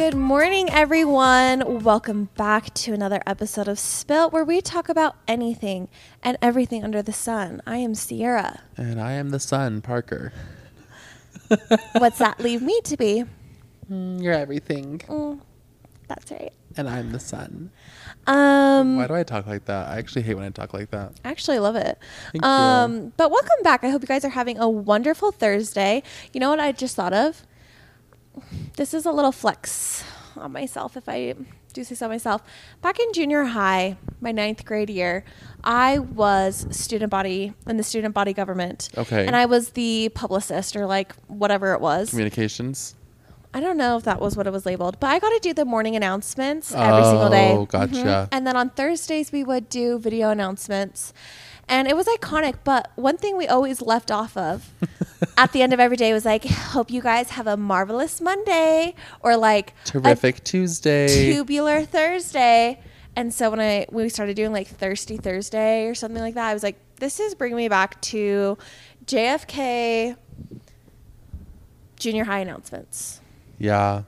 Good morning, everyone. Welcome back to another episode of Spilt, where we talk about anything and everything under the sun. I am Sierra. And I am the sun, Parker. What's that leave me to be? Mm, you're everything. Mm, that's right. And I'm the sun. Um, Why do I talk like that? I actually hate when I talk like that. I actually love it. Thank you. um, But welcome back. I hope you guys are having a wonderful Thursday. You know what I just thought of? This is a little flex on myself, if I do say so myself. Back in junior high, my ninth grade year, I was student body in the student body government. Okay. And I was the publicist or like whatever it was. Communications. I don't know if that was what it was labeled, but I got to do the morning announcements every single day. Oh, gotcha. Mhm. And then on Thursdays, we would do video announcements. And it was iconic, but one thing we always left off of at the end of every day was like, hope you guys have a marvelous Monday or like Terrific Tuesday. tubular Thursday. And so when I when we started doing like Thirsty Thursday or something like that, I was like, this is bringing me back to JFK junior high announcements. yeah.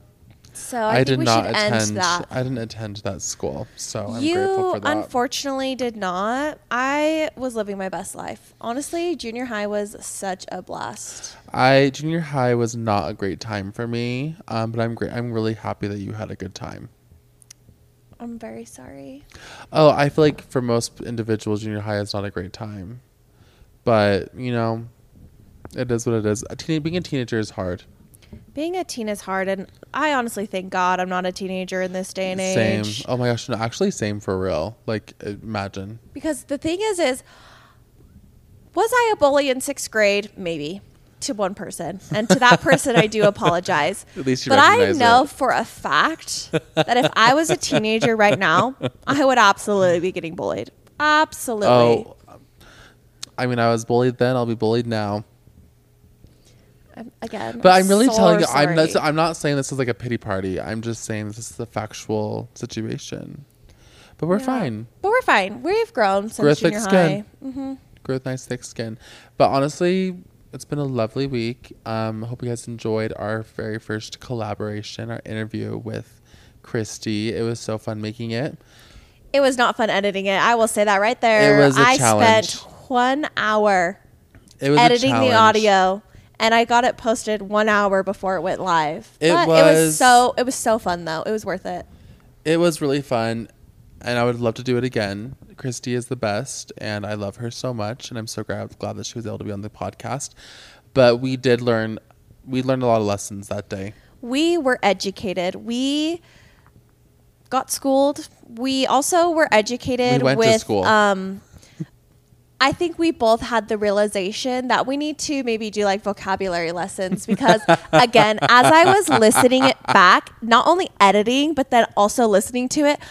So I, I, think did we not attend. end that. I didn't attend that school, so I'm you grateful for that. unfortunately did not. I was living my best life. Honestly, junior high was such a blast. I junior high was not a great time for me, um, but I'm great. I'm really happy that you had a good time. I'm very sorry. Oh, I feel like for most individuals, junior high is not a great time, but you know, it is what it is. A teen- being a teenager is hard. Being a teen is hard, and I honestly thank God I'm not a teenager in this day and age. Same. Oh my gosh, no, actually, same for real. Like, imagine. Because the thing is, is was I a bully in sixth grade? Maybe to one person, and to that person, I do apologize. At least you but I know it. for a fact that if I was a teenager right now, I would absolutely be getting bullied. Absolutely. Oh, I mean, I was bullied then. I'll be bullied now. I'm- again. But I'm really so telling you, I'm not. I'm not saying this is like a pity party. I'm just saying this is the factual situation. But we're Yeah. fine. But we're fine. We've grown since Growth thick junior skin. high. hmm Growth, nice, thick skin. But honestly, it's been a lovely week. Um, hope you guys enjoyed our very first collaboration, our interview with Christy. It was so fun making it. It was not fun editing it. I will say that right there. It was a I challenge. spent one hour It was a editing the audio and I got it posted one hour before it went live. It but it was was- so it was so fun though. It was worth it. It was really fun, and I would love to do it again. Christy is the best, and I love her so much, and I'm so glad, glad that she was able to be on the podcast. But we did learn, we learned a lot of lessons that day. We were educated. We got schooled. We also were educated We went to with school. um I think we both had the realization that we need to maybe do like vocabulary lessons because again, as I was listening it back, not only editing but then also listening to it,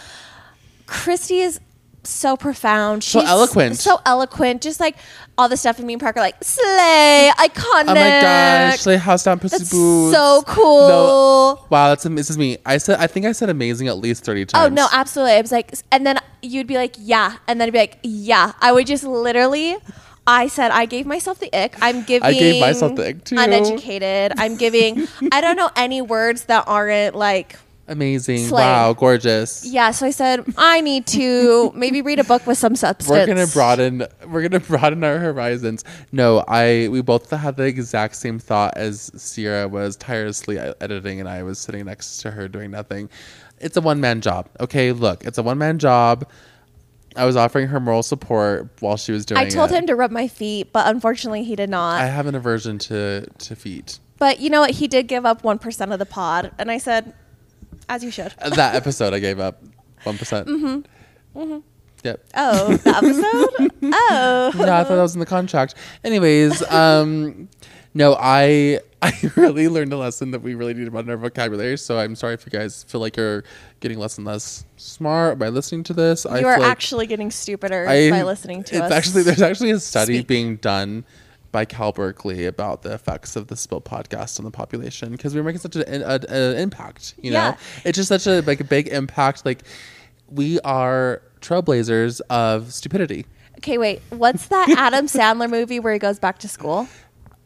Christy is so profound. So eloquent. So eloquent. Just like all the stuff in me and Parker like slay, iconic. Oh my gosh! slay house down, pussy That's boots. so cool. No, wow, that's this is me. I said I think I said amazing at least thirty oh, times. Oh no, absolutely. I was like, and then you'd be like, yeah, and then I'd be like, yeah. I would just literally. I said I gave myself the ick. I'm giving. I gave myself the ick, too. Uneducated. I'm giving. I don't know any words that aren't like. Amazing! Slay. Wow, gorgeous. Yeah. So I said I need to maybe read a book with some substance. We're gonna broaden. We're gonna broaden our horizons. No, I. We both had the exact same thought as Sierra was tirelessly editing, and I was sitting next to her doing nothing. It's a one man job. Okay, look, it's a one man job. I was offering her moral support while she was doing I told it. him to rub my feet, but unfortunately he did not. I have an aversion to to feet. but you know what? He did give up one percent of the pod, and I said, as you should. Uh, that episode, I gave up one mm-hmm. mm-hmm. Yep. Oh, the episode. oh. no, I thought that was in the contract. Anyways, um, no, I I really learned a lesson that we really need to broaden our vocabulary. So I'm sorry if you guys feel like you're getting less and less smart by listening to this. I You are feel like actually getting stupider I- by listening to it's us. actually there's actually a study speak. being done by Cal Berkeley about the effects of the Spilt podcast on the population because we're making such an an impact. You Yeah. know, it's just such a like a big impact. Like we are trailblazers of stupidity. Okay, wait. What's that Adam Sandler movie where he goes back to school?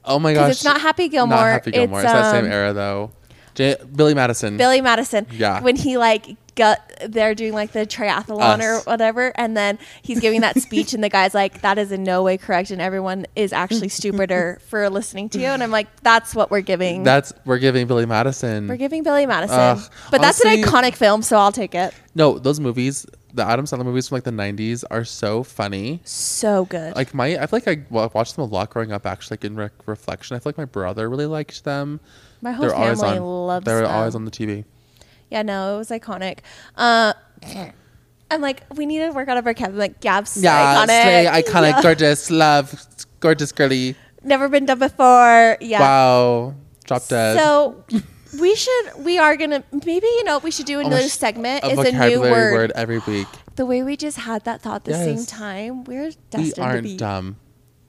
Oh my gosh, it's not Happy Gilmore, Not Happy Gilmore. it's, It's, that same um, era though. J- Billy Madison. Billy Madison. Yeah. When he like got they're doing like the triathlon or whatever, and then he's giving that speech, and the guy's like, "That is in no way correct," and everyone is actually stupider for listening to you. And I'm like, "That's what we're giving. That's we're giving Billy Madison. we're giving Billy Madison." Ugh. but that's an iconic film, so I'll take it. no, those movies, the Adam Sandler movies from like the '90s, are so funny. So good. Like my, I feel like I well, watched them a lot growing up. Actually, like in re- reflection, I feel like my brother really liked them. My whole They're always family on. loves They're them. always on the TV. Yeah, no, it was iconic. Uh, I'm like, we need to work on a vocab. I'm like, so Yeah, iconic. slay, iconic, Yeah. gorgeous, love, gorgeous girly. Never been done before. Yeah. Wow, drop dead. So we should, we are gonna maybe you know we should do another Oh new sh- segment. a Is a new word. word every week. The way we just had that thought at the same time, we're destined to aren't be. dumb.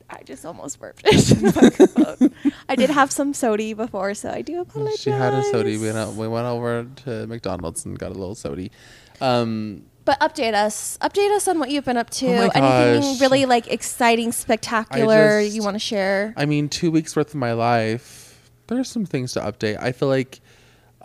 I just almost burped into the microphone. I did have some sody before, so I do apologize. She had a sody. We went, we went over to McDonald's and got a little sody. Um, But update us. Update us on what you've been up to. Oh Anything really like exciting, spectacular just- you want to share? I mean, two weeks worth of my life. There's some things to update. I feel like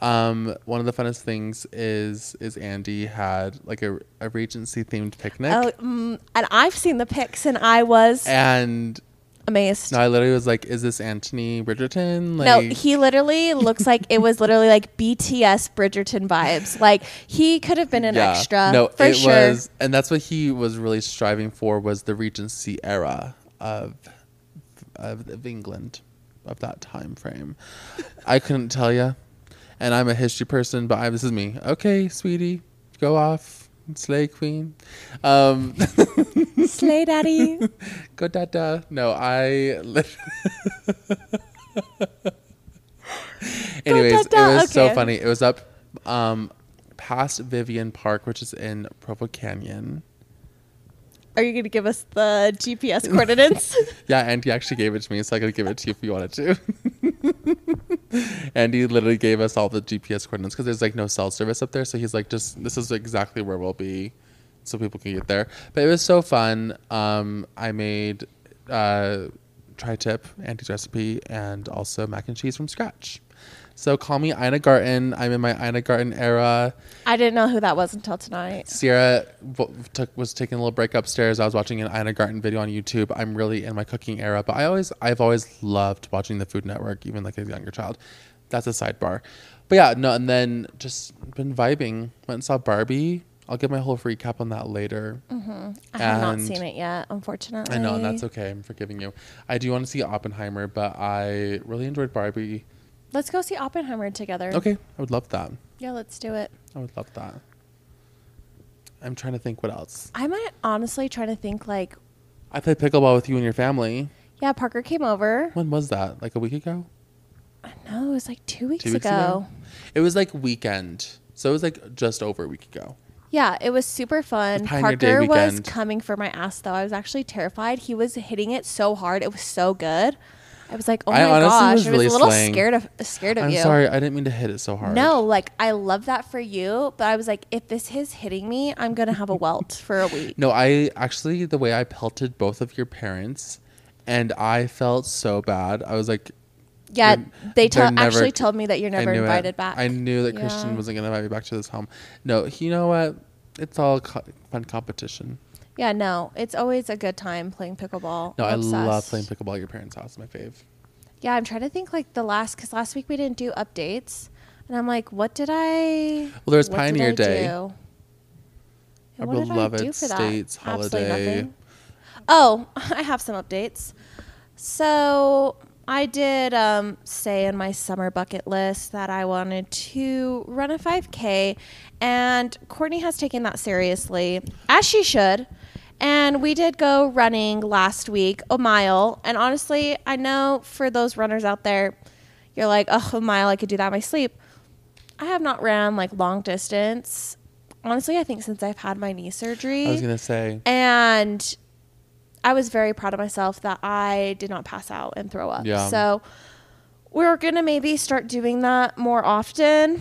um, one of the funnest things is is Andy had like a, a Regency themed picnic, Oh, mm, and I've seen the pics, and I was and amazed. no, I literally was like, "Is this Anthony Bridgerton?" Like, No, he literally looks like it was literally like BTS Bridgerton vibes. Like he could have been an extra. No, for it sure. was, and that's what he was really striving for was the Regency era of of, of England of that time frame. I couldn't tell you, and I'm a history person, but I, this is me. Okay, sweetie, go off, slay queen. Um, Slay Daddy. go da da. No, I. Anyways, dada, it was so funny. It was up um, past Vivian Park, which is in Provo Canyon. Are you going to give us the GPS coordinates? Yeah, and he actually gave it to me, so I could give it to you if you wanted to. Andy literally gave us all the GPS coordinates because there's like no cell service up there. So he's like, just this is exactly where we'll be, so people can get there. But it was so fun. Um, I made uh, tri-tip, Andy's recipe, and also mac and cheese from scratch. So call me Ina Garten. I'm in my Ina Garten era. I didn't know who that was until tonight. Sierra w- took was taking a little break upstairs. I was watching an Ina Garten video on YouTube. I'm really in my cooking era, but I always I've always loved watching the Food Network, even like a younger child. That's a sidebar. But yeah, no, and then just been vibing. Went and saw Barbie. I'll give my whole recap on that later. Mm-hmm. I have not seen it yet, unfortunately. I know, and that's okay. I'm forgiving you. I do want to see Oppenheimer, but I really enjoyed Barbie. Let's go see Oppenheimer together. Okay, I would love that. Yeah, let's do it. I would love that. I'm trying to think what else. I might honestly try to think like, I played pickleball with you and your family. yeah, Parker came over. When was that? Like a week ago? No, it was like two weeks, Two weeks ago. ago? It was like weekend. So it was like just over a week ago. Yeah, it was super fun. Parker was coming for my ass though. I was actually terrified. He was hitting it so hard. It was so good. I was like, oh I my gosh. was I was really a little slaying. scared of scared of I'm you. sorry, I didn't mean to hit it so hard. No, like I love that for you, but I was like, if this is hitting me, I'm gonna have a welt for a week. No, I actually the way I pelted both of your parents and I felt so bad. I was like Yeah, they they're never- actually told me that you're never knew it. invited back. I knew that Yeah. Christian wasn't going to invite me back to this home. No, you know what? It's all co- fun competition. Yeah, no, it's always a good time playing pickleball. No, I love playing pickleball at your parents' house. My fave. Yeah, I'm trying to think like the last because last week we didn't do updates, and I'm like, what did I? Well, there's Pioneer Day. do? Our what did I beloved do for that? state's holiday. Oh, I have some updates. So I did um, say in my summer bucket list that I wanted to run a 5K, and Courtney has taken that seriously, as she should. And we did go running last week, a mile. And honestly, I know for those runners out there, you're like, oh, a mile, I could do that in my sleep. I have not ran like long distance. Honestly, I think since I've had my knee surgery. I was gonna say. And I was very proud of myself that I did not pass out and throw up. Yeah. So we're going to maybe start doing that more often.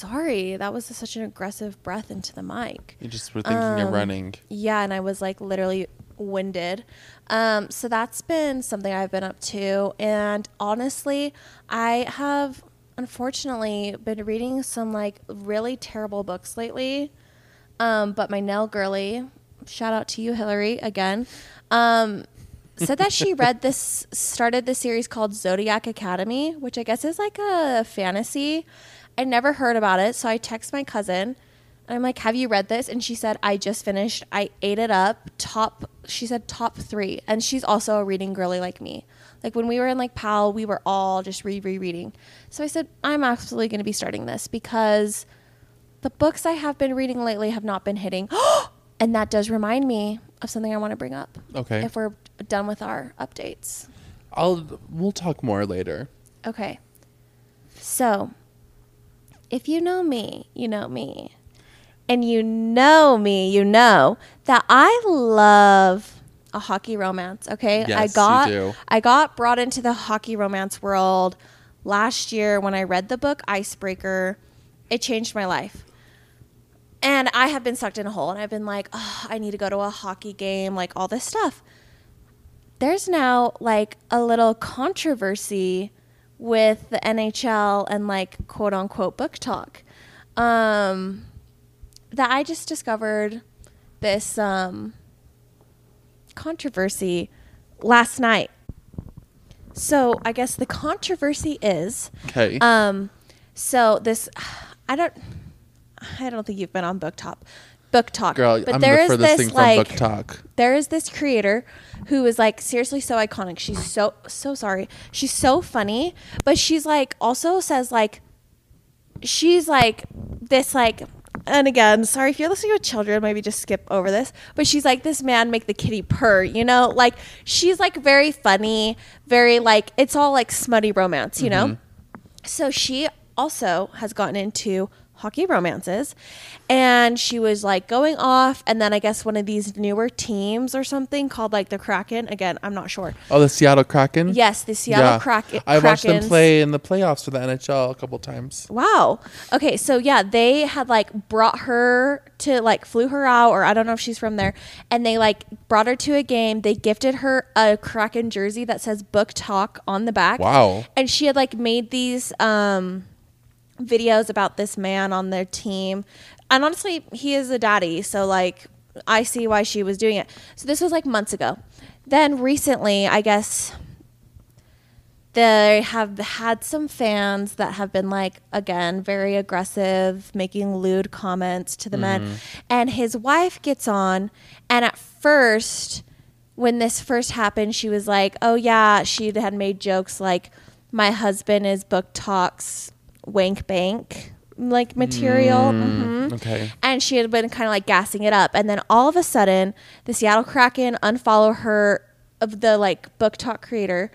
Sorry, that was such an aggressive breath into the mic. You just were thinking of Um, running. Yeah, and I was like literally winded. Um, so that's been something I've been up to. And honestly, I have unfortunately been reading some like really terrible books lately. Um, but my Nell girly, shout out to you, Hillary, again, um, said that she read this, started this series called Zodiac Academy, which I guess is like a fantasy. I never heard about it, so I text my cousin. And I'm like, "Have you read this?" And she said, "I just finished. I ate it up. Top." She said top three, and she's also a reading girly like me. Like when we were in like PAL, we were all just re rereading. So I said, "I'm absolutely going to be starting this because the books I have been reading lately have not been hitting." and that does remind me of something I want to bring up. Okay. If we're done with our updates. I'll we'll talk more later. Okay. So, if you know me, you know me. And you know me, you know that I love a hockey romance, okay? I Yes, you got do. I got brought into the hockey romance world last year when I read the book Icebreaker. It changed my life. And I have been sucked in a hole and I've been like, oh, I need to go to a hockey game, like all this stuff there's now like a little controversy with the NHL and like quote unquote BookTok. Um, that I just discovered this um, controversy last night. So I guess the controversy is Okay. um, so this, I don't, I don't think you've been on BookTok, BookTok, Girl, but I'm there the is this thing from like BookTok. there is this creator who is like seriously so iconic. She's so so sorry. She's so funny, but she's like also says like she's like this like and again, sorry if you're listening with children, maybe just skip over this. But she's like this man make the kitty purr, you know? Like she's like very funny, very like it's all like smutty romance, you know? Mm-hmm. So she also has gotten into hockey romances and she was like going off and then I guess one of these newer teams or something called like the Kraken. Again, I'm not sure. Oh, the Seattle Kraken. Yes, the Seattle Kraken. I watched them play in the playoffs for the NHL a couple times. Wow. Okay, so yeah, they had like brought her to like flew her out, or I don't know if she's from there, and they like brought her to a game. They gifted her a Kraken jersey that says "BookTok" on the back. Wow. And she had like made these um, videos about this man on their team, and honestly, he is a daddy, so like I see why she was doing it. So this was like months ago. Then recently, I guess they have had some fans that have been like again very aggressive making lewd comments to the men mm-hmm. and his wife gets on and at first when this first happened she was like oh yeah she had made jokes like my husband is BookTok's wank bank like material Mhm. Okay. and she had been kind of like gassing it up and then all of a sudden the seattle kraken unfollow her of the like BookTok creator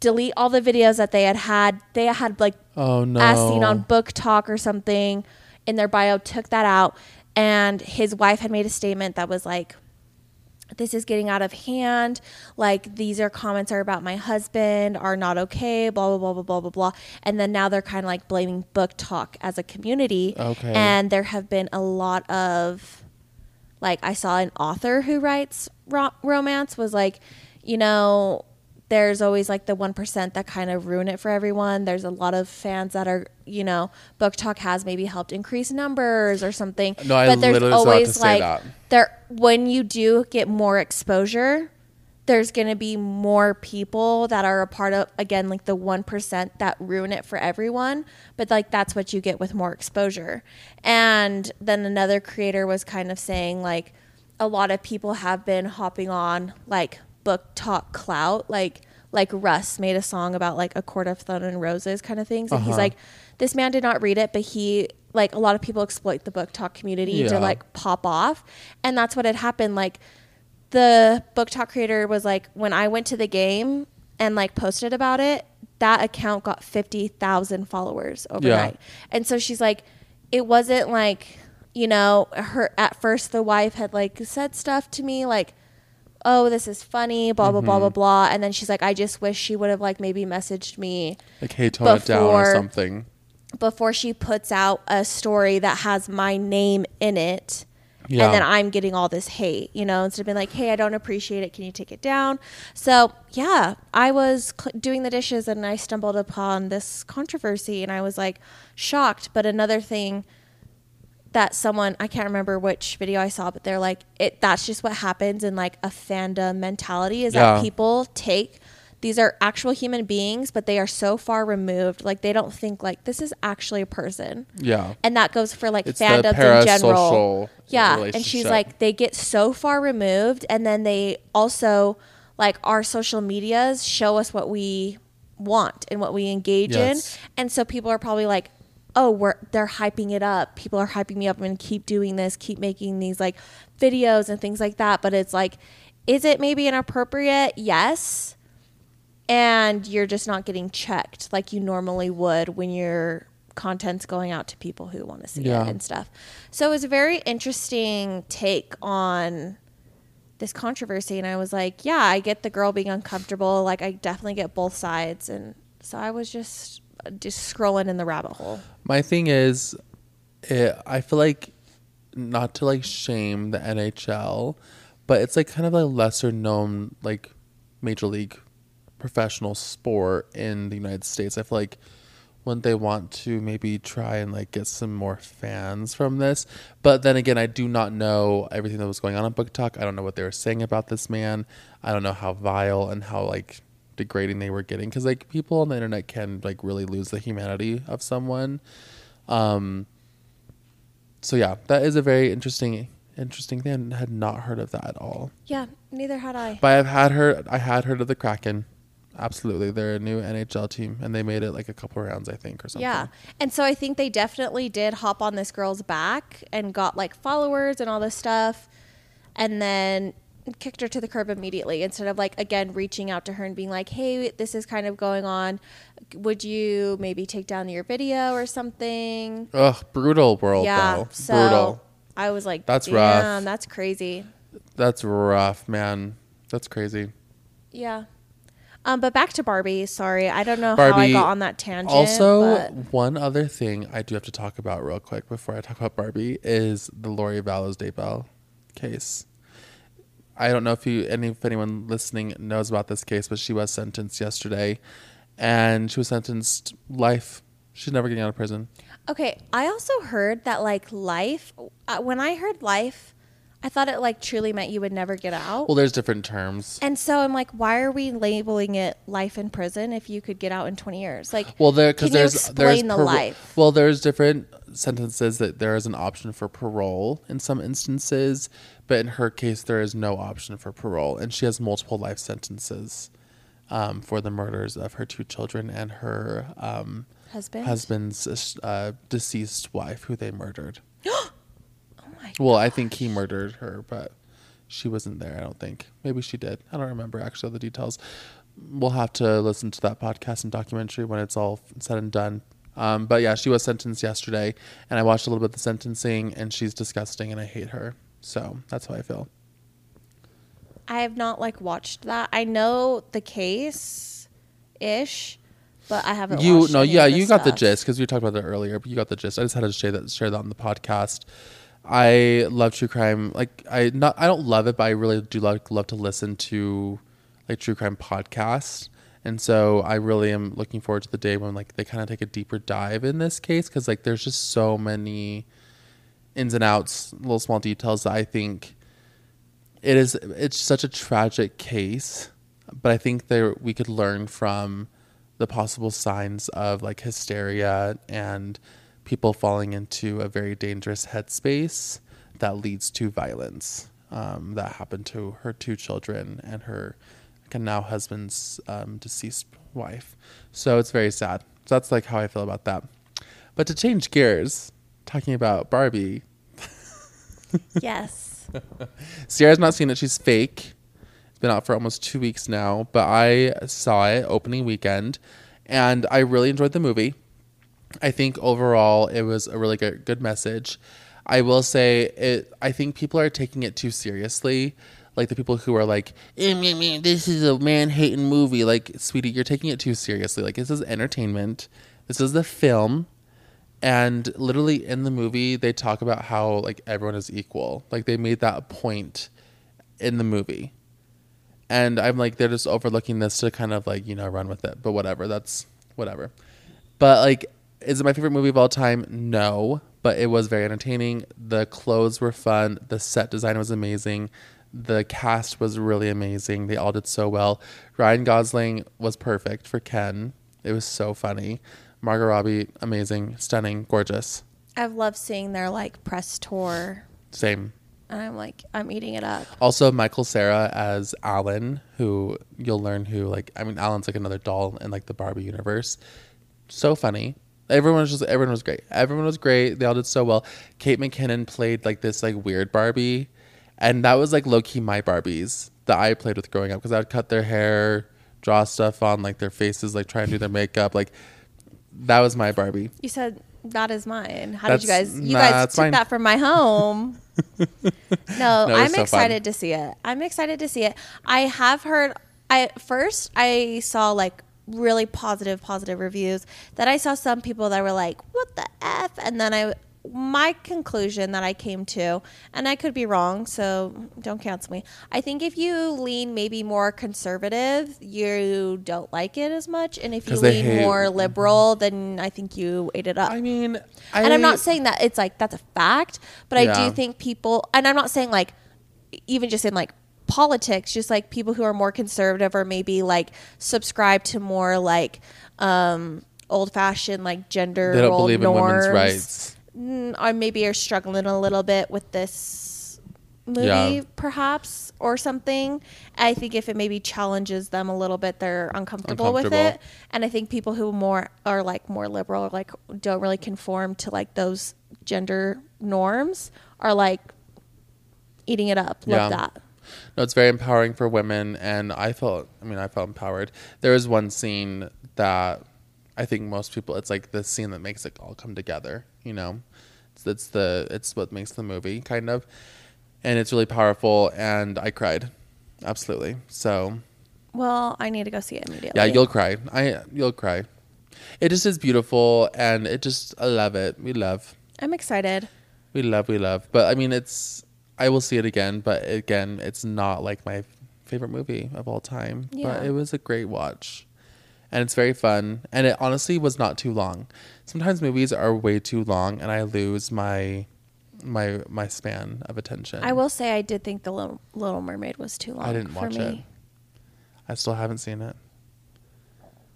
delete all the videos that they had had they had like Oh no. as seen on BookTok or something in their bio took that out and his wife had made a statement that was like this is getting out of hand like these are comments are about my husband are not okay blah blah blah blah blah blah blah and then now they're kind of like blaming BookTok as a community Okay. and there have been a lot of like I saw an author who writes ro- romance was like, you know, there's always like the 1% that kind of ruin it for everyone. There's a lot of fans that are, you know, BookTok has maybe helped increase numbers or something. No, I literally was about to say that. there when you do get more exposure, there's going to be more people that are a part of again like the 1% that ruin it for everyone but like that's what you get with more exposure and then another creator was kind of saying like a lot of people have been hopping on like book talk clout like like Russ made a song about like a court of thorn and roses kind of things and he's Uh-huh. like this man did not read it but he like a lot of people exploit the BookTok community Yeah. to like pop off and that's what had happened like the BookTok creator was like when i went to the game and like posted about it that account got 50,000 followers overnight and so she's like it wasn't like you know her at first the wife had like said stuff to me like oh this is funny blah blah Mm-hmm. blah blah blah and then she's like i just wish she would have like maybe messaged me Like, hey, tone it down or something. before she puts out a story that has my name in it Yeah. And then I'm getting all this hate, you know, instead of being like, hey, I don't appreciate it. Can you take it down? So, yeah, I was cl- doing the dishes and I stumbled upon this controversy and I was like shocked. But another thing that someone, I can't remember which video I saw, but they're like, it that's just what happens in like a fandom mentality is Yeah. that people take these are actual human beings, but they are so far removed. Like they don't think like this is actually a person Yeah. and that goes for like It's fandoms in general. Yeah, and she's like they get so far removed, and then they also like our social medias show us what we want and what we engage Yes. in, and so people are probably like, oh, we're they're hyping it up. People are hyping me up. I'm gonna keep doing this, keep making these like videos and things like that. But it's like, is it maybe inappropriate? Yes and you're just not getting checked like you normally would when your content's going out to people who want to see Yeah. it and stuff. So it was a very interesting take on this controversy and I was like, yeah, I get the girl being uncomfortable, like I definitely get both sides and so I was just just scrolling in the rabbit hole. My thing is, it, I feel like not to like shame the NHL, but it's like kind of a lesser known like major league professional sport in the United States. I feel like when they want to maybe try and like get some more fans from this. But then again, I do not know everything that was going on on BookTok. I don't know what they were saying about this man. I don't know how vile and how like degrading they were getting because like people on the internet can like really lose the humanity of someone. Um, so yeah, that is a very interesting interesting thing. I had not heard of that at all. Yeah, neither had I. But I've had heard I had heard of the Kraken. Absolutely. They're a new NHL team and they made it like a couple rounds, I think, or something. Yeah. And so I think they definitely did hop on this girl's back and got like followers and all this stuff and then kicked her to the curb immediately instead of like again reaching out to her and being like, "Hey, this is kind of going on. Would you maybe take down your video or something?" Ugh, brutal world yeah. though. So brutal. I was like, That's "Damn, rough. that's crazy." That's rough, man. That's crazy. Yeah. Um, but back to Barbie. Sorry, I don't know how Barbie- I got on that tangent. Also, but- one other thing I do have to talk about real quick before I talk about Barbie is the Lori Vallows Daybell case. I don't know if you any if anyone listening knows about this case, but she was sentenced yesterday, and she was sentenced life. She's never getting out of prison. Okay, I also heard that like life. Uh, when I heard life, I thought it like truly meant you would never get out. Well, there's different terms. and so I'm like, why are we labeling it life in prison if you could get out in 20 years? Like, Well, there because there's explain there's the life? Well, there's different sentences that there is an option for parole in some instances, but in her case, there is no option for parole, and she has multiple life sentences um, for the murders of her two children and her um, husband. husband's uh, deceased wife, who they murdered. My. Well, I think he murdered her, but she wasn't there. I don't think. Maybe she did. I don't remember actually all the details. We'll have to listen to that podcast and documentary when it's all said and done. Um, but yeah, she was sentenced yesterday, and I watched a little bit of the sentencing, and she's disgusting, and I hate her. So that's how I feel. I have not like watched that. I know the case, ish, but I haven't. You no, yeah, you got the gist because we talked about that earlier. But you got the gist. I just had to share that share that on the podcast. I love true crime. Like I not I don't love it, but I really do love love to listen to like true crime podcasts. And so I really am looking forward to the day when like they kind of take a deeper dive in this case because like there's just so many ins and outs, little small details that I think it is it's such a tragic case, but I think there we could learn from the possible signs of like hysteria and people falling into a very dangerous headspace that leads to violence. Um, that happened to her two children and her like, now husband's um, deceased wife. So it's very sad. So that's like how I feel about that. But to change gears, talking about Barbie, Yes. Sierra's not seen it. She's fake. It's been out for almost two weeks now, but I saw it opening weekend, and I really enjoyed the movie. I think overall it was a really good good message. I will say it. I think people are taking it too seriously. Like the people who are like, "Eh, "This is a man hating movie." Like, sweetie, you're taking it too seriously. Like, this is entertainment. This is the film And literally in the movie, they talk about how like everyone is equal. Like they made that point in the movie. And I'm like, they're just overlooking this to kind of like, you know, run with it. But whatever. That's whatever. But like, is it my favorite movie of all time? No. But it was very entertaining. The clothes were fun. The set design was amazing. The cast was really amazing. They all did so well. Ryan Gosling was perfect for Ken. It was so funny. Margot Robbie, amazing, stunning, gorgeous. I've loved seeing their like press tour, Same. and I'm like, I'm eating it up. Also, Michael Cera as Allan, who you'll learn who like I mean Allan's like another doll in like the Barbie universe. So funny. Everyone was just everyone was great. Everyone was great. They all did so well. Kate McKinnon played like this like weird Barbie, and that was like low key my Barbies that I played with growing up because I would cut their hair, draw stuff on like their faces, like try and do their makeup. Like that was my Barbie. You said that is mine. How did you guys? You nah, guys that's took mine. that from my home. no, No, I'm so fun. excited to see it. I'm excited to see it. I have heard. I first I saw like really positive, positive reviews. that I saw some people that were like, "What the f?" And then I, my conclusion that I came to, and I could be wrong, so don't cancel me. I think if you lean maybe more conservative, you don't like it as much, and if you lean hate- more mm-hmm. liberal, then I think you ate it up I mean, I, and I'm not saying that it's like that's a fact, but I do think people, and I'm not saying like even just in like politics, just like people who are more conservative or maybe like subscribe to more like um old fashioned like gender they don't role believe norms, in women's rights. or maybe are struggling a little bit with this movie Yeah. perhaps or something i think if it maybe challenges them a little bit they're uncomfortable, with it and i think people who more are like more liberal or like don't really conform to like those gender norms are like eating it up love Yeah. that No, it's very empowering for women, and I felt. I mean, I felt empowered. There was one scene that I think most people. It's like the scene that makes it all come together. You know, it's, it's the it's what makes the movie kind of, and it's really powerful. And I cried, absolutely. So well i need to go see it immediately yeah, you'll cry. I you'll cry. It just is beautiful, and it just I love it. We love. i'm excited We love, we love. But I mean, it's. I will see it again, but again, it's not like my favorite movie of all time. Yeah. But it was a great watch. And it's very fun. And it honestly was not too long. Sometimes movies are way too long and I lose my my my span of attention. i will say i did think the little, little mermaid was too long I didn't for watch me it. I still haven't seen it.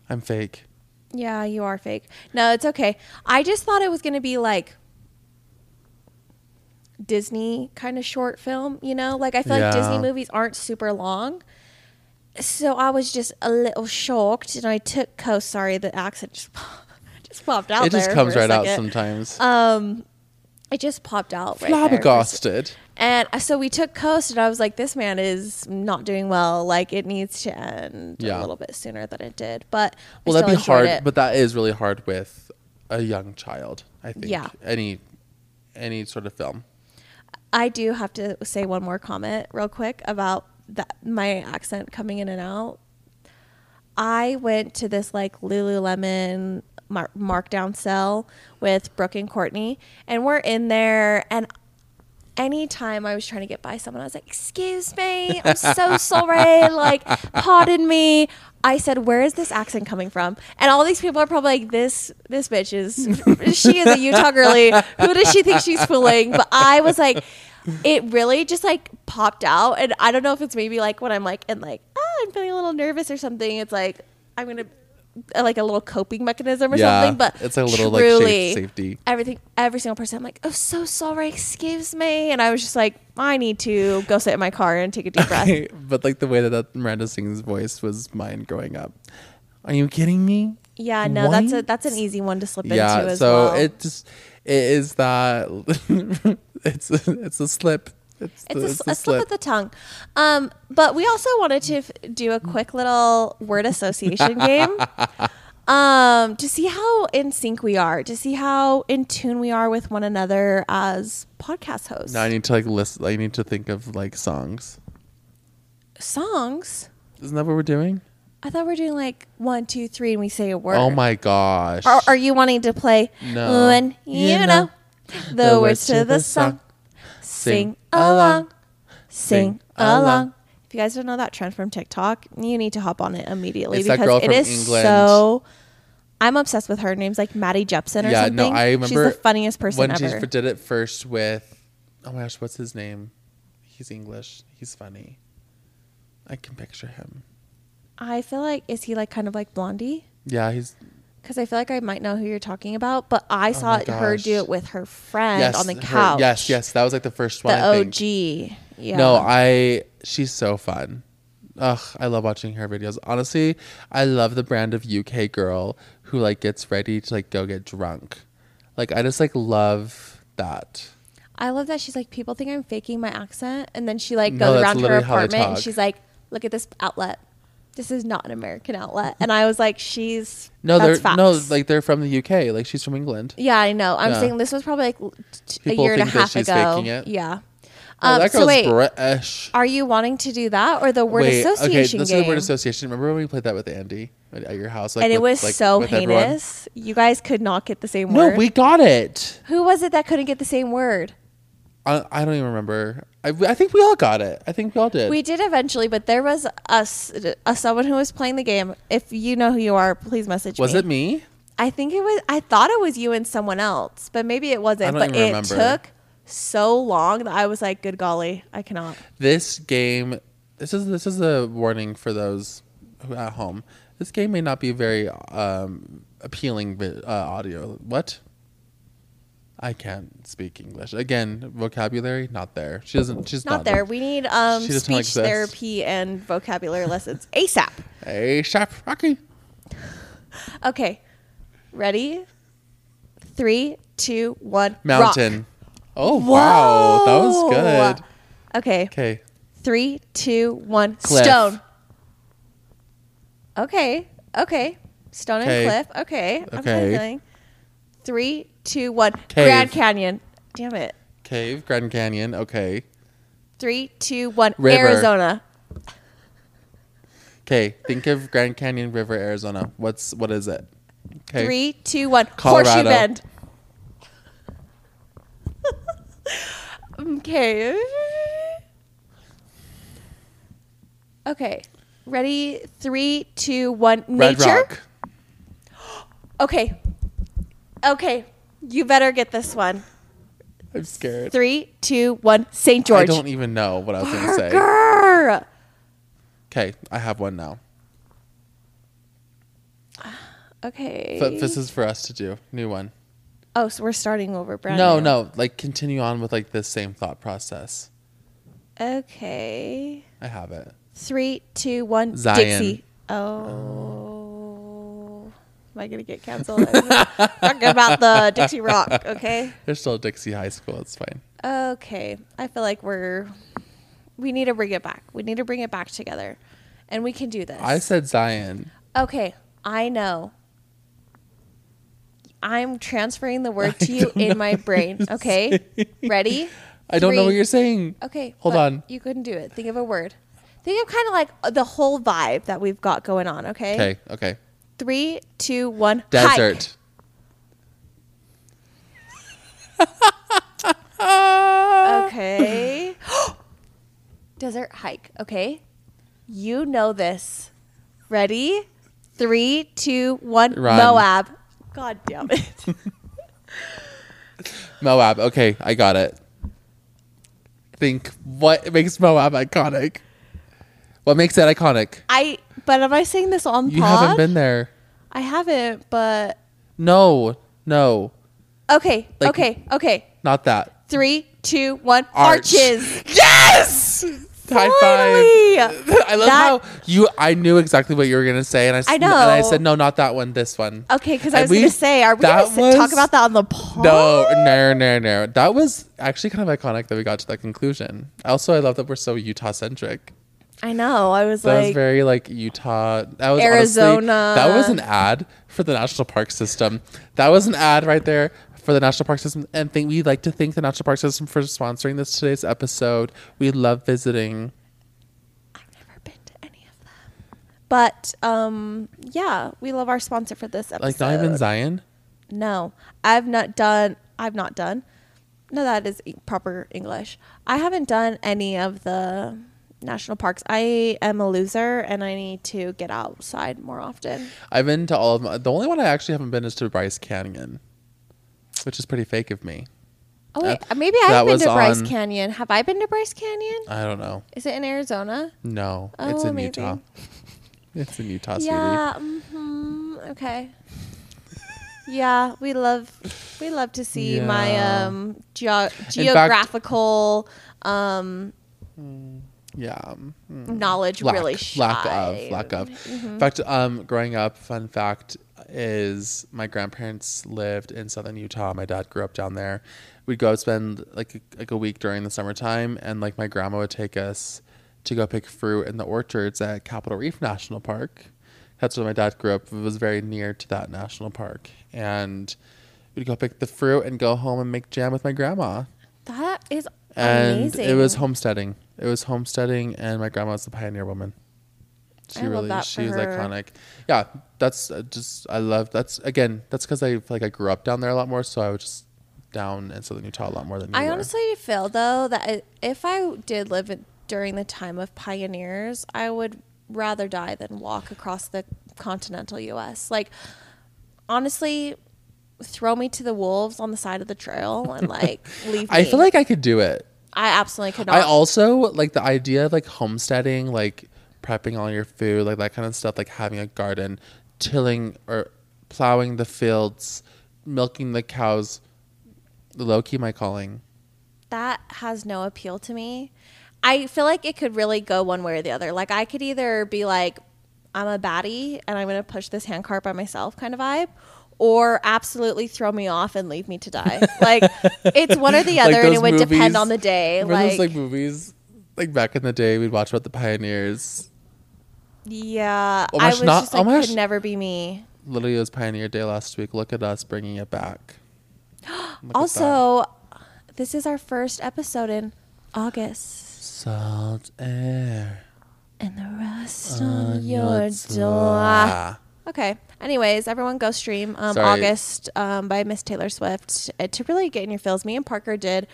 I'm fake. Yeah, you are fake. No, it's okay. I just thought it was going to be like Disney kind of short film, you know? Like I feel like Disney movies aren't super long. So I was just a little shocked and I took co sorry the accent just just popped out it just comes right out sometimes. Um it just popped out right Flabbergasted. and uh, so we took coast and i was like this man is not doing well like it needs to end a little bit sooner than it did but Well, that'd be hard, it. but that is really hard with a young child. I think. Yeah. Any, any sort of film. I do have to say one more comment real quick about that my accent coming in and out. I went to this like Lululemon mar- markdown sale with Brooke and Courtney, and we're in there. And anytime I was trying to get by someone, I was like, "Excuse me, I'm so sorry. Like, pardon me." I said, "Where is this accent coming from?" And all these people are probably like, "This this bitch is she is a Utah girly. Who does she think she's fooling?" But I was like, it really just like popped out, and I don't know if it's maybe like when I'm like and like oh, I'm feeling a little nervous or something. It's like I'm gonna like a little coping mechanism or Yeah, something. But it's a little, like, truly, safe- safety. Everything, every single person. I'm like, oh, so sorry, excuse me, and I was just like, I need to go sit in my car and take a deep breath. but like the way that, that Miranda sings voice was mine growing up. Are you kidding me? Yeah, no, that's a that's an easy one to slip Yeah, into as so well. it just it is that it's a, it's a slip. It's, It's the, a, it's a slip of the tongue. Um, but we also wanted to f- do a quick little word association game um, to see how in sync we are, to see how in tune we are with one another as podcast hosts. Now I need to like list. I need to think of like songs. Songs. Isn't that what we're doing? I thought we are doing like one, two, three, and we say a word. Oh my gosh. Or are you wanting to play? No. When you, You know, know the, words to the song. Sing along. Sing along. If you guys don't know that trend from TikTok, you need to hop on it immediately It's that because girl it from is England. so. I'm obsessed with her. Her name's like Maddie Jepsen or Yeah, something. no, I remember She's the funniest person when ever. she did it first with oh my gosh, what's his name? He's English. He's funny. I can picture him. I feel like is he like kind of like Blondie? Yeah, he's Because I feel like I might know who you're talking about, but I oh saw Oh my her do it with her friend yes, on the her- couch. yes, yes, that was like the first one. the. OG. Yeah. No, I she's so fun. Ugh, I love watching her videos. Honestly, I love the brand of UK girl who like gets ready to like go get drunk. Like I just like love that. I love that she's like, people think I'm faking my accent, and then she like goes that's around her how they apartment and she's like, look at this outlet. This is not an American outlet, and I was like, she's No, they're no like they're from the UK. Like she's from England. yeah, I know. I'm Yeah. saying this was probably like t- a year and a that half ago. Yeah. Oh, Um, that so girl's wait, British. are you wanting to do that or the word Wait, okay, association this game? is the word association. Remember when we played that with Andy at your house? Like and it with- was like, so with everyone? heinous. You guys could not get the same No, word. No, we got it. Who was it that couldn't get the same word? I, I don't even remember. I, I think we all got it. I think we all did. We did eventually, but there was us, uh, someone who was playing the game. If you know who you are, please message was me. Was it me? I think it was. I thought it was you and someone else, but maybe it wasn't. I don't but it remember. took so long that I was like, "Good golly, I cannot." This game. This is this is a warning for those who at home. This game may not be very um, appealing uh, audio. What? I can't speak English. Again, vocabulary not there. She doesn't. She's Not, not, there. We need um, She doesn't speech exist. therapy and vocabulary lessons asap. Shop Rocky. Okay, ready? Three, two, one. rock. Mountain. Oh wow, that was good. Okay, Okay. three, two, one. Cliff. Stone. Okay, okay. Stone Okay. and cliff. Okay, I'm Okay. feeling. Three, two, one. Cave. Grand Canyon. Damn it. Cave, Grand Canyon. Okay. Three, two, one. River. Arizona. Okay. Think of Grand Canyon River, Arizona. What's what is it? Okay. Three, two, one. Colorado. Horseshoe Bend. okay. Okay. Ready? Three, two, one. Nature. Okay. Okay. You better get this one. I'm scared. Three, two, one. St. George. I don't even know what I was going to say. Okay, I have one now. Okay. But this is for us to do. New one. oh, so we're starting over, brand no, new. no. Like continue on with like this same thought process. Okay. I have it. Three, two, one. Zion. Dixie. Oh. oh. Am I gonna get canceled? Talking about the Dixie Rock. Okay. There's still Dixie High School. It's fine. Okay. I feel like we're. We need to bring it back. We need to bring it back together, and we can do this. I said Zion. Okay. I know. I'm transferring the word to you in my brain. Okay. Ready? I don't know what you're saying. Okay. Hold on. You couldn't do it. Think of a word. Think of kind of like the whole vibe that we've got going on. Okay. Okay. Okay. Three, two, one. Desert. Okay. Desert hike. Okay. You know this. Ready? Three, two, one. Run. Moab. God damn it. Moab. Okay, I got it. Think what makes Moab iconic? What makes it iconic? I. But am I saying this on You pod? haven't been there. I haven't. But No, no, okay. Like- okay. Okay. not that. Three, two, one. Arch. Arches. Yes. High Finally! five. I love That- how you. I knew exactly what you were gonna say, and I. s- I And I said no, not that one. This one. Okay, because I And was we- going to say, are we going to talk was- about that on the pod? No, no, no, no. That was actually kind of iconic that we got to that conclusion. Also, I love that we're so Utah centric. I know. I was like That was very like Utah. That was Arizona. Honestly, that was an ad for the national park system. That was an ad right there for the national park system. And think we'd like to thank the national park system for sponsoring this today's episode. We love visiting. I've never been to any of them. But um, yeah, we love our sponsor for this episode. Like not even Zion. No, I've not done. I've not done. No, that is proper English. I haven't done any of the national parks. I am a loser, and I need to get outside more often. I've been to all of them. The only one I actually haven't been is to Bryce Canyon, which is pretty fake of me. Oh wait, That- maybe I've been to Bryce on- Canyon. Have I been to Bryce Canyon? I don't know. Is it in Arizona? No, Oh, it's in amazing. Utah. It's in Utah, sweetie. Yeah. hmm Okay. Yeah, we love we love to see my Yeah. um geo- fact- geographical um Yeah. mm, knowledge lack, really lack of lack of. Mm-hmm. In fact, um, growing up, fun fact is my grandparents lived in southern Utah. My dad grew up down there. We'd go spend like a, like a week during the summertime, and like my grandma would take us to go pick fruit in the orchards at Capitol Reef National Park. That's where my dad grew up. It was very near to that national park, and we'd go pick the fruit and go home and make jam with my grandma. That is And amazing. it was homesteading. It was homesteading, and my grandma was the pioneer woman. She I really, she was her. iconic. Yeah, that's uh, just I love. That's again, that's because I feel like I grew up down there a lot more, so I was just down in southern Utah a lot more than you I were. honestly feel though that if I did live in, during the time of pioneers, I would rather die than walk across the continental U.S. Like, honestly, throw me to the wolves on the side of the trail and like leave. Me. I feel like I could do it. I absolutely could not. I also like the idea of like homesteading, like prepping all your food, like that kind of stuff, like having a garden, tilling or plowing the fields, milking the cows. Low key, my calling. that has no appeal to me. I feel like it could really go one way or the other. Like I could either be like, I'm a baddie and I'm gonna push this handcart by myself kind of vibe, or absolutely throw me off and leave me to die. like it's one or the Like other, and it would depend on the day. Like, those like movies, like back in the day, we'd watch about the pioneers. yeah, Oh I was not- just oh like, my could gosh. never be me. Literally, it was Pioneer Day last week. Look at us bringing it back. Look at that. Also, this is our first episode in August, salt air and the rest on on your door. door. Okay. Anyways, everyone go stream um, Sorry. August um, by Miss Taylor Swift uh, to really get in your feels. Me and Parker did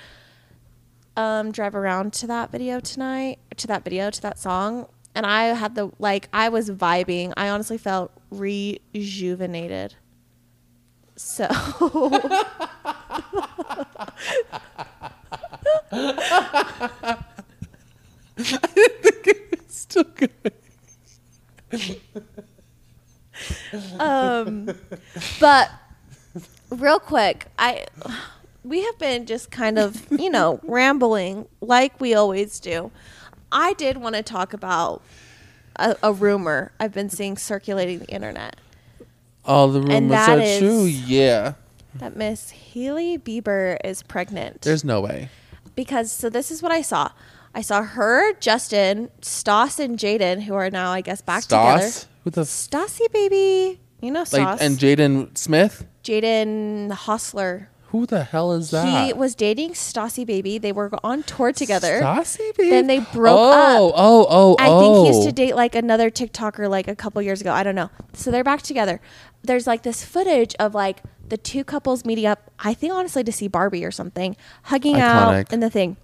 um, drive around to that video tonight, to that video, to that song, and I had the like I was vibing. I honestly felt rejuvenated. So i think it was Still good. um but real quick i we have been just kind of you know rambling like we always do i did want to talk about a, a rumor i've been seeing circulating the internet All the rumors are is- true. Yeah. that miss hailey bieber is pregnant There's no way. because so this is what i saw i saw her justin stoss and jaden who are now i guess back together Stoss? Who the f- stassi baby you know like and Jaden Smith? jaden hossler Who the hell is that? He was dating Stassi Baby. They were on tour together. Stassi, babe? Then they broke oh, up. Oh, oh, oh. I oh. think he used to oh. date like another TikToker like a couple years ago. I don't know. So they're back together. There's like this footage of like the two couples meeting up, I think honestly to see Barbie or something, hugging Iconic. out in the thing.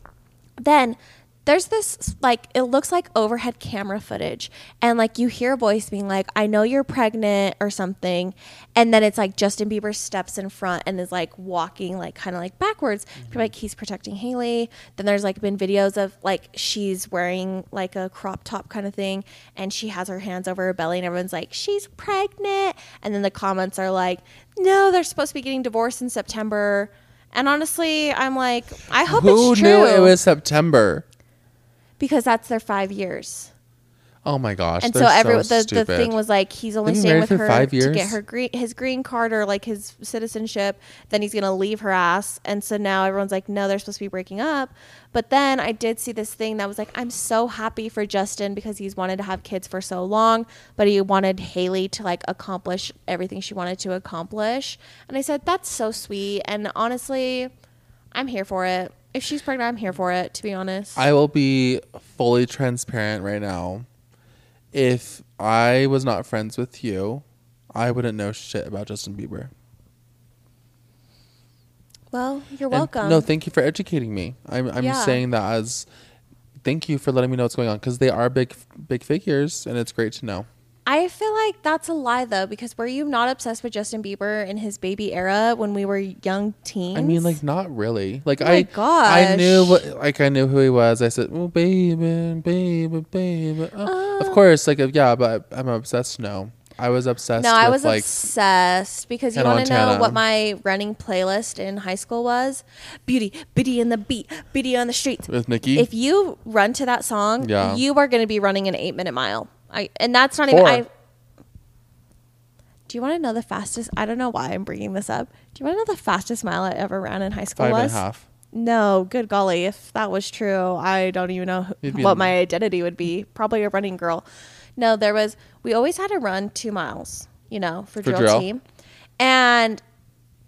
Then there's this like it looks like overhead camera footage and like you hear a voice being like I know you're pregnant or something and then it's like Justin Bieber steps in front and is like walking like kind of like backwards. Mm-hmm. Like he's protecting Hailey then there's like been videos of like she's wearing like a crop top kind of thing and she has her hands over her belly and everyone's like she's pregnant. And then the comments are like no they're supposed to be getting divorced in September. And honestly I'm like I hope Who it's true Who knew it was September? Because that's their five years. Oh my gosh. And so every the, the stupid. thing was like he's only They've staying with for her five years to get her green his green card or like his citizenship. Then he's gonna leave her ass, and so now everyone's like, no, they're supposed to be breaking up. But then I did see this thing that was like, I'm so happy for Justin because he's wanted to have kids for so long, but he wanted Hailey to like accomplish everything she wanted to accomplish. And I said, that's so sweet. And honestly, I'm here for it. If she's pregnant, I'm here for it. To be honest, I will be fully transparent right now. If I was not friends with you, I wouldn't know shit about Justin Bieber. Well, you're And welcome. no, thank you for educating me. I'm I'm Yeah. saying that as thank you for letting me know what's going on because they are big big figures and it's great to know. I feel like that's a lie though, because were you not obsessed with Justin Bieber in his baby era when we were young teens? I mean, like not really. Like Oh I, my I gosh. knew what, like I knew who he was. I said, "Oh, baby, baby, baby." Uh, oh. of course, like uh, yeah, but I'm obsessed. No, I was obsessed. no, I was like obsessed because you want to know what my running playlist in high school was? Beauty, Beauty and the Beat, Beauty on the Streets. with Nicki. If you run to that song, Yeah. you are going to be running an eight minute mile. I and that's not even. I, do you want to know the fastest? I don't know why I'm bringing this up. Do you want to know the fastest mile I ever ran in high school five and a was? half. No, good golly. If that was true, I don't even know who- what my identity would be. Probably a running girl. No, there was, we always had to run two miles, you know, for, For drill, drill. team. And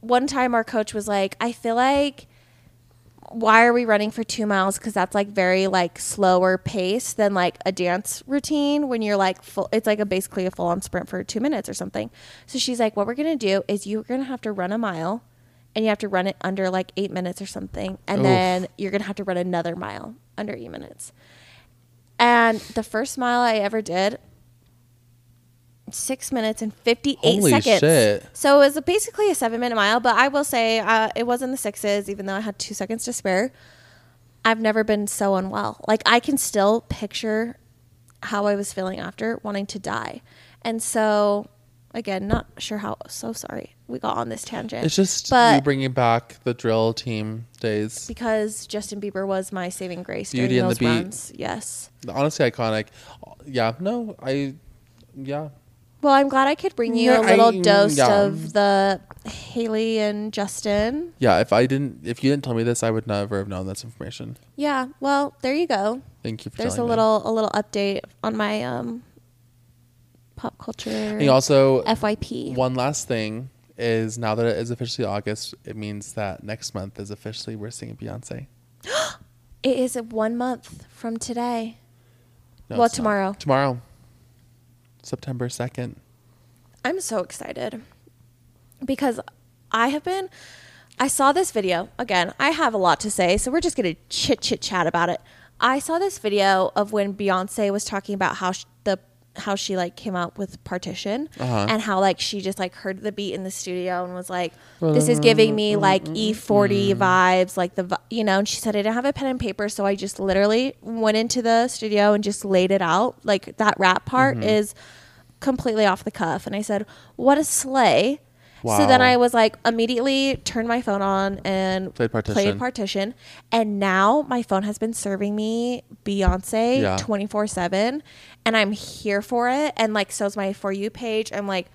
one time our coach was like, I feel like, why are we running for two miles? Because that's like very like slower pace than like a dance routine when you're like full. It's like a basically a full on sprint for two minutes or something. So she's like, what we're gonna do is you're gonna have to run a mile, and you have to run it under like eight minutes or something, and Oof. then you're gonna have to run another mile under eight minutes. And the first mile I ever did, six minutes and 58 Holy seconds. shit. So it was basically a seven minute mile, but I will say uh, it was in the sixes, even though I had two seconds to spare. I've never been so unwell. Like I can still picture how I was feeling after wanting to die. And so, again, not sure how. So sorry we got on this tangent. It's just but you bringing back the drill team days. because Justin Bieber was my saving grace Beauty during and those the Beat. runs. Yes. Honestly, iconic. Yeah, no, I, yeah. Well, I'm glad I could bring you a little I- dose yeah. of the Hailey and Justin. Yeah, if I didn't, if you didn't tell me this, I would never have known this information. Yeah. Well, there you go. Thank you for There's a telling me. little a little update on my um pop culture And also, FYP. one last thing is now that it is officially August, it means that next month is officially we're singing Beyonce. It is one month from today. No, Well, tomorrow. not. tomorrow. September second. I'm so excited because I have been. I saw this video again. I have a lot to say, so we're just gonna chit chit chat about it. I saw this video of when Beyonce was talking about how how she like came out with partition Uh-huh. and how like she just like heard the beat in the studio and was like this is giving me mm-hmm. like E40 mm-hmm. vibes like the you know and she said I didn't have a pen and paper so I just literally went into the studio and just laid it out. Like that rap part mm-hmm. is completely off the cuff. And I said what a slay so then I was like immediately turned my phone on and Played Partition. played partition and now my phone has been serving me Beyonce Yeah. 24/7 and I'm here for it and like so's my for you page I'm like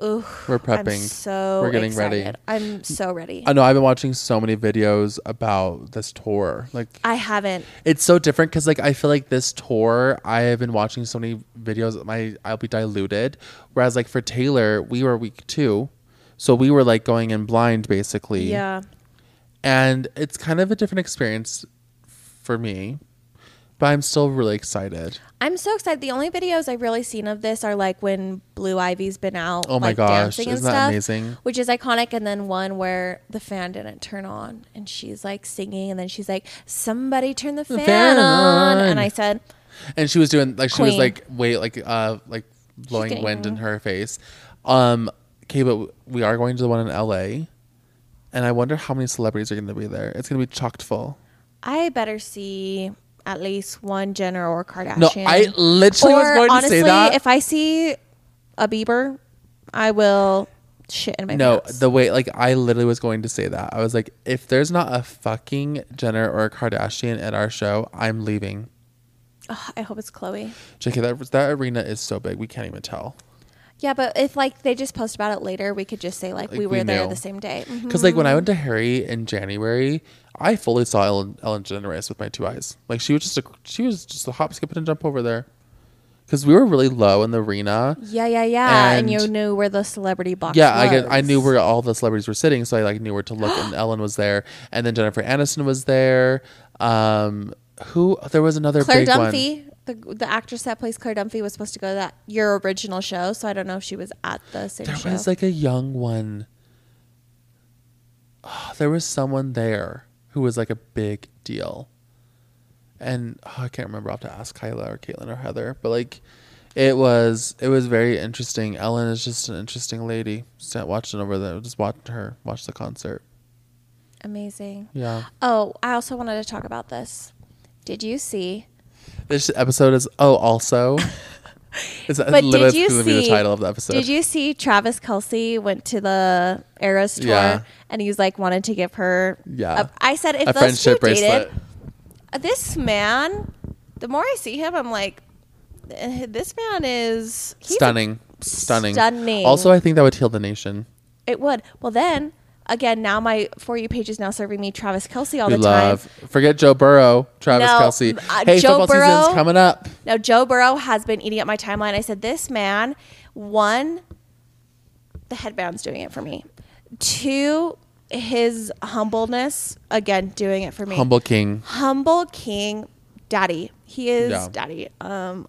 ooh We're I'm prepping. so We're getting ready. I'm so ready I know I've been watching so many videos about this tour. Like I haven't it's so different because like I feel like this tour I have been watching so many videos. My I'll be diluted. Whereas like for Taylor, we were week two, so we were like going in blind basically. yeah and it's kind of a different experience for me, but I'm still really excited. I'm so excited. The only videos I've really seen of this are like when Blue Ivy's been out. Oh my like, gosh, isn't that stuff, amazing? Which is iconic. And then one where the fan didn't turn on, and she's like singing, and then she's like, "Somebody turn the fan, fan on. on. and I said, And she was doing like she was like wait like uh like blowing wind in her face. Um okay, but we are going to the one in LA. And I wonder how many celebrities are going to be there. It's going to be chocked full. "I better see at least one Jenner or Kardashian." No, I literally was going honestly, to say that. if I see a Bieber, I will shit in my pants no, pants. the way like I literally was going to say that. I was like, if there's not a fucking Jenner or a Kardashian at our show, I'm leaving. Ugh, I hope it's Khloe. JK, that that arena is so big, we can't even tell. Yeah, but if like they just post about it later, we could just say like, Like, we we were there knew. the same day. Mhm. Because like when I went to Harry in January, I fully saw Ellen, Ellen DeGeneres with my two eyes. Like she was just a she was just a hop, skip, and a jump over there. Because we were really low in the arena. Yeah, yeah, yeah. And, And- you knew where the celebrity box Yeah, I get, I knew where all the celebrities were sitting, so I like knew where to look. and Ellen was there, and then Jennifer Aniston was there. Um, who there was another Claire big one. Dunphy the the actress that plays Claire Dunphy was supposed to go to that your original show, so I don't know if she was at the same There show. was like a young one. Oh, there was someone there who was like a big deal. And oh, I can't remember. I'll have to ask Kyla or Caitlin or Heather. But like it was it was very interesting. Ellen is just an interesting lady. Just watching over there. Just watched her watch the concert. Amazing. Yeah. Oh, I also wanted to talk about this. Did you see? This episode is oh also is that But did you be the see- title of the episode. Did you see Travis Kelce went to the Eras tour Yeah. and he was like wanted to give her? Yeah. a- I said if a those friendship two dated, this man. The more I see him, I'm like, eh, this man is Stunning. Stunning. Stunning. Also I think that would heal the nation. It would. Well, then again, now my for you page is now serving me Travis Kelce all we the love. time. Forget Joe Burrow, Travis No, Kelce. uh, hey, Joe football Burrow- season's coming up. Now Joe Burrow has been eating up my timeline. I said this man, one, the headband's doing it for me. Two, his humbleness again doing it for me. Humble King. humble king, daddy. He is Yeah. daddy. Um,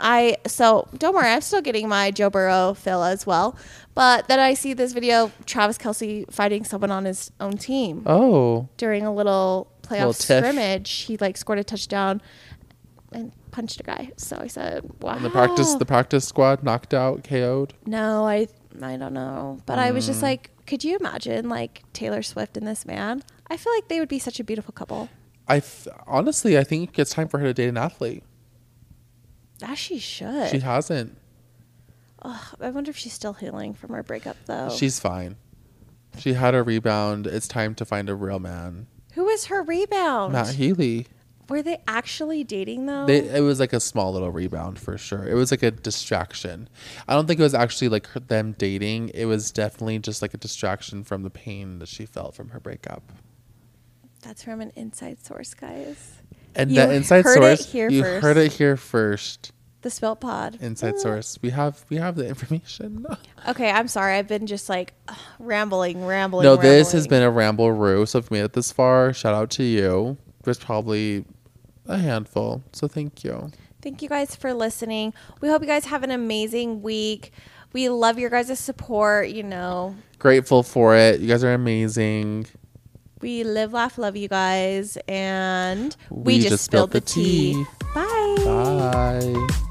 I so don't worry, I'm still getting my Joe Burrow fill as well. But then I see this video, Travis Kelce fighting someone on his own team Oh. during a little playoff Little scrimmage. He like scored a touchdown and punched a guy. So I said, "Wow." And the practice the practice squad knocked out, KO'd. no, I I don't know, but I was Mm. just like, could you imagine like Taylor Swift and this man? I feel like they would be such a beautiful couple. I th- honestly I think it's time for her to date an athlete. As she should. She hasn't. Ugh, I wonder if she's still healing from her breakup, though. She's fine. She had a rebound. It's time to find a real man. Who is her rebound? Matt Healy. Were they actually dating though? They, it was like a small little rebound for sure. It was like a distraction. I don't think it was actually like her, them dating. It was definitely just like a distraction from the pain that she felt from her breakup. That's from an inside source, guys. And You that inside heard it source, here you first. heard it here first. The Spilt Pod. Inside Ah. source. We have we have the information. Okay, I'm sorry. I've been just like ugh, rambling, rambling. no, this has been a ramble roo. So if you made it this far, shout out to you. There's probably a handful. So thank you. Thank you guys for listening. We hope you guys have an amazing week. We love your guys' support. You know, Grateful for it. You guys are amazing. We live, laugh, love you guys, and We we, just, just spilled, spilled the tea. tea. Bye. Bye.